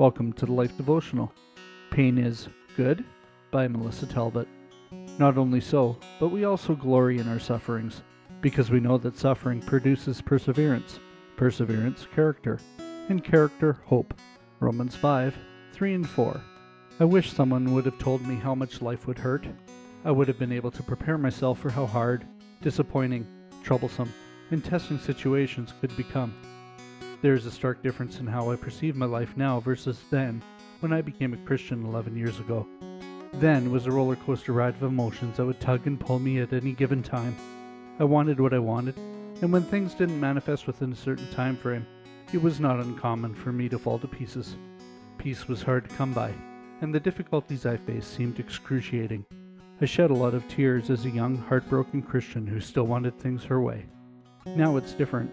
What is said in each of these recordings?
Welcome to the Life Devotional. Pain is Good by Melissa Talbot. Not only so, but we also glory in our sufferings, because we know that suffering produces perseverance, perseverance, character, and character, hope. Romans 5 3 and 4. I wish someone would have told me how much life would hurt. I would have been able to prepare myself for how hard, disappointing, troublesome, and testing situations could become. There is a stark difference in how I perceive my life now versus then, when I became a Christian 11 years ago. Then was a roller coaster ride of emotions that would tug and pull me at any given time. I wanted what I wanted, and when things didn't manifest within a certain time frame, it was not uncommon for me to fall to pieces. Peace was hard to come by, and the difficulties I faced seemed excruciating. I shed a lot of tears as a young, heartbroken Christian who still wanted things her way. Now it's different.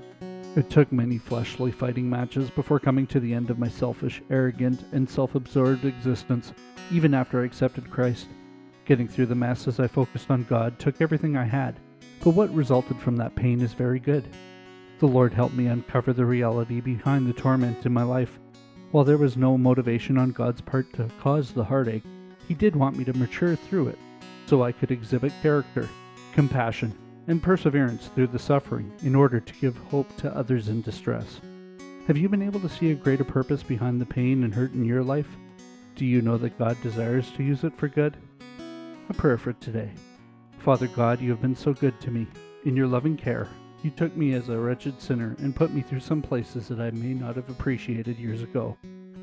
It took many fleshly fighting matches before coming to the end of my selfish, arrogant, and self absorbed existence, even after I accepted Christ. Getting through the mess as I focused on God took everything I had, but what resulted from that pain is very good. The Lord helped me uncover the reality behind the torment in my life. While there was no motivation on God's part to cause the heartache, He did want me to mature through it so I could exhibit character, compassion, and perseverance through the suffering in order to give hope to others in distress. Have you been able to see a greater purpose behind the pain and hurt in your life? Do you know that God desires to use it for good? A prayer for today. Father God, you have been so good to me. In your loving care, you took me as a wretched sinner and put me through some places that I may not have appreciated years ago,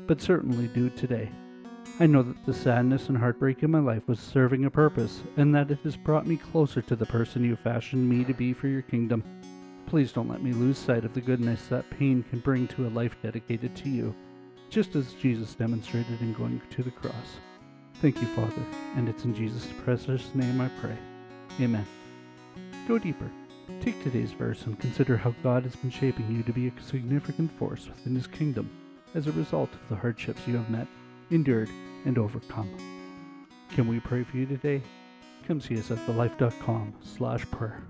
but certainly do today. I know that the sadness and heartbreak in my life was serving a purpose, and that it has brought me closer to the person you fashioned me to be for your kingdom. Please don't let me lose sight of the goodness that pain can bring to a life dedicated to you, just as Jesus demonstrated in going to the cross. Thank you, Father, and it's in Jesus' precious name I pray. Amen. Go deeper. Take today's verse and consider how God has been shaping you to be a significant force within His kingdom as a result of the hardships you have met endured, and overcome. Can we pray for you today? Come see us at thelife.com slash prayer.